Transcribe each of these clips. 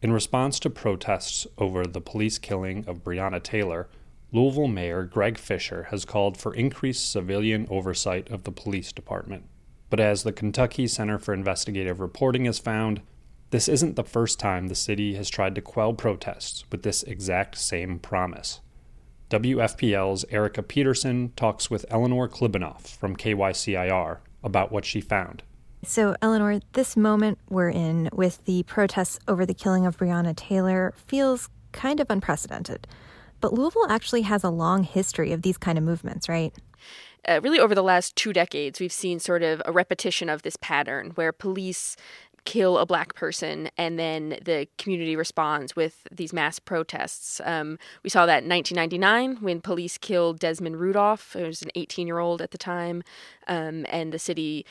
In response to protests over the police killing of Breonna Taylor, Louisville Mayor Greg Fischer has called for increased civilian oversight of the police department. But as the Kentucky Center for Investigative Reporting has found, this isn't the first time the city has tried to quell protests with this exact same promise. WFPL's Erica Peterson talks with Eleanor Klibanoff from KYCIR about what she found. So, Eleanor, this moment we're in with the protests over the killing of Breonna Taylor feels kind of unprecedented. But Louisville actually has a long history of these kind of movements, right? Uh, really, over the last two decades, we've seen sort of a repetition of this pattern where police kill a black person and then the community responds with these mass protests. Um, we saw that in 1999 when police killed Desmond Rudolph, who was an 18 year old at the time, um, and the city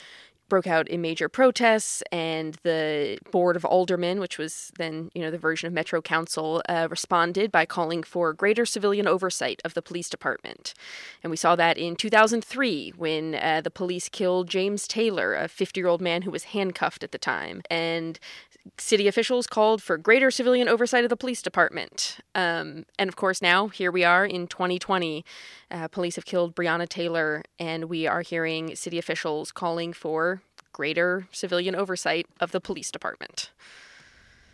broke out in major protests, and the Board of Aldermen, which was then you know the version of Metro Council, uh, responded by calling for greater civilian oversight of the police department. And we saw that in 2003 when uh, the police killed James Taylor, a 50-year-old man who was handcuffed at the time, and city officials called for greater civilian oversight of the police department. Um, and of course, now here we are in 2020. Uh, police have killed Breonna Taylor, and we are hearing city officials calling for greater civilian oversight of the police department.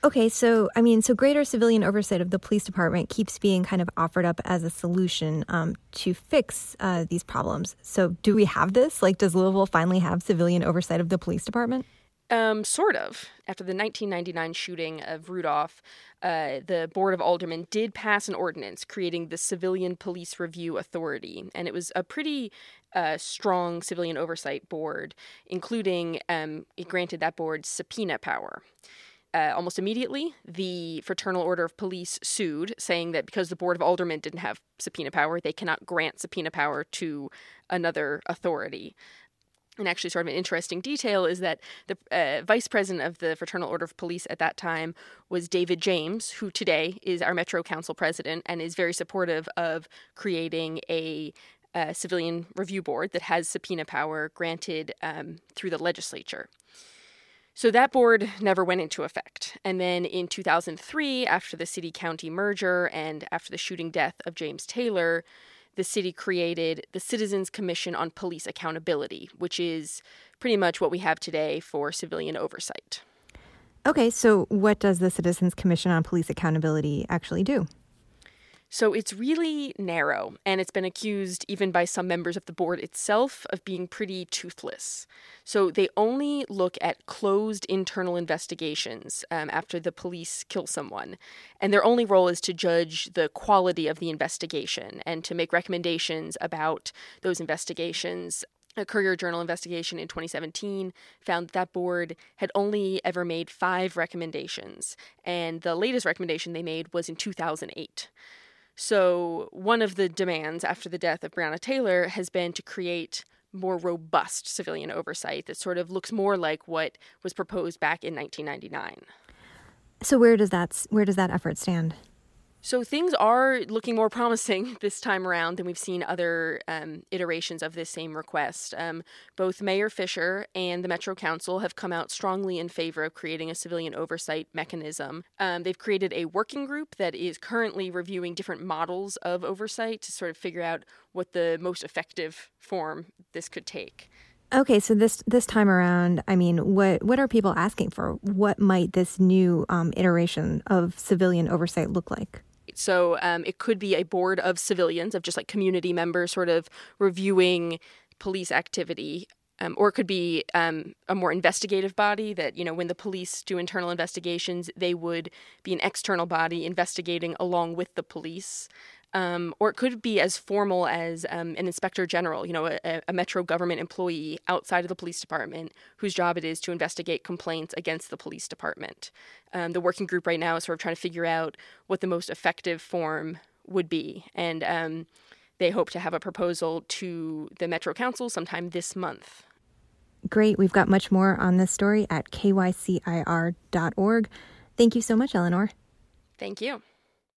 Okay, so I mean, so greater civilian oversight of the police department keeps being kind of offered up as a solution um, to fix uh, these problems. So, do we have this? Like, does Louisville finally have civilian oversight of the police department? Um, sort of. After the 1999 shooting of Rudolph, uh, the Board of Aldermen did pass an ordinance creating the Civilian Police Review Authority, and it was a pretty uh, strong civilian oversight board, including um, it granted that board subpoena power. Uh, almost immediately, the Fraternal Order of Police sued, saying that because the Board of Aldermen didn't have subpoena power, they cannot grant subpoena power to another authority and actually sort of an interesting detail is that the uh, vice president of the fraternal order of police at that time was david james who today is our metro council president and is very supportive of creating a, a civilian review board that has subpoena power granted um, through the legislature so that board never went into effect. And then in 2003, after the city county merger and after the shooting death of James Taylor, the city created the Citizens Commission on Police Accountability, which is pretty much what we have today for civilian oversight. Okay, so what does the Citizens Commission on Police Accountability actually do? So it's really narrow, and it's been accused, even by some members of the board itself, of being pretty toothless. So they only look at closed internal investigations um, after the police kill someone, and their only role is to judge the quality of the investigation and to make recommendations about those investigations a Courier Journal investigation in 2017 found that that board had only ever made five recommendations, and the latest recommendation they made was in 2008. So, one of the demands after the death of Breonna Taylor has been to create more robust civilian oversight that sort of looks more like what was proposed back in 1999. So, where does that where does that effort stand? So things are looking more promising this time around than we've seen other um, iterations of this same request. Um, both Mayor Fischer and the Metro Council have come out strongly in favor of creating a civilian oversight mechanism. Um, they've created a working group that is currently reviewing different models of oversight to sort of figure out what the most effective form this could take. Okay, so this this time around, I mean, what what are people asking for? What might this new um, iteration of civilian oversight look like? So um, it could be a board of civilians, of just like community members, sort of reviewing police activity. Um, or it could be um, a more investigative body that, you know, when the police do internal investigations, they would be an external body investigating along with the police. Um, or it could be as formal as um, an inspector general, you know, a, a, metro government employee outside of the police department whose job it is to investigate complaints against the police department. Um, the working group right now is sort of trying to figure out what the most effective form would be. And um, they hope to have a proposal to the Metro Council sometime this month. Great. We've got much more on this story at kycir.org. Thank you so much, Eleanor. Thank you.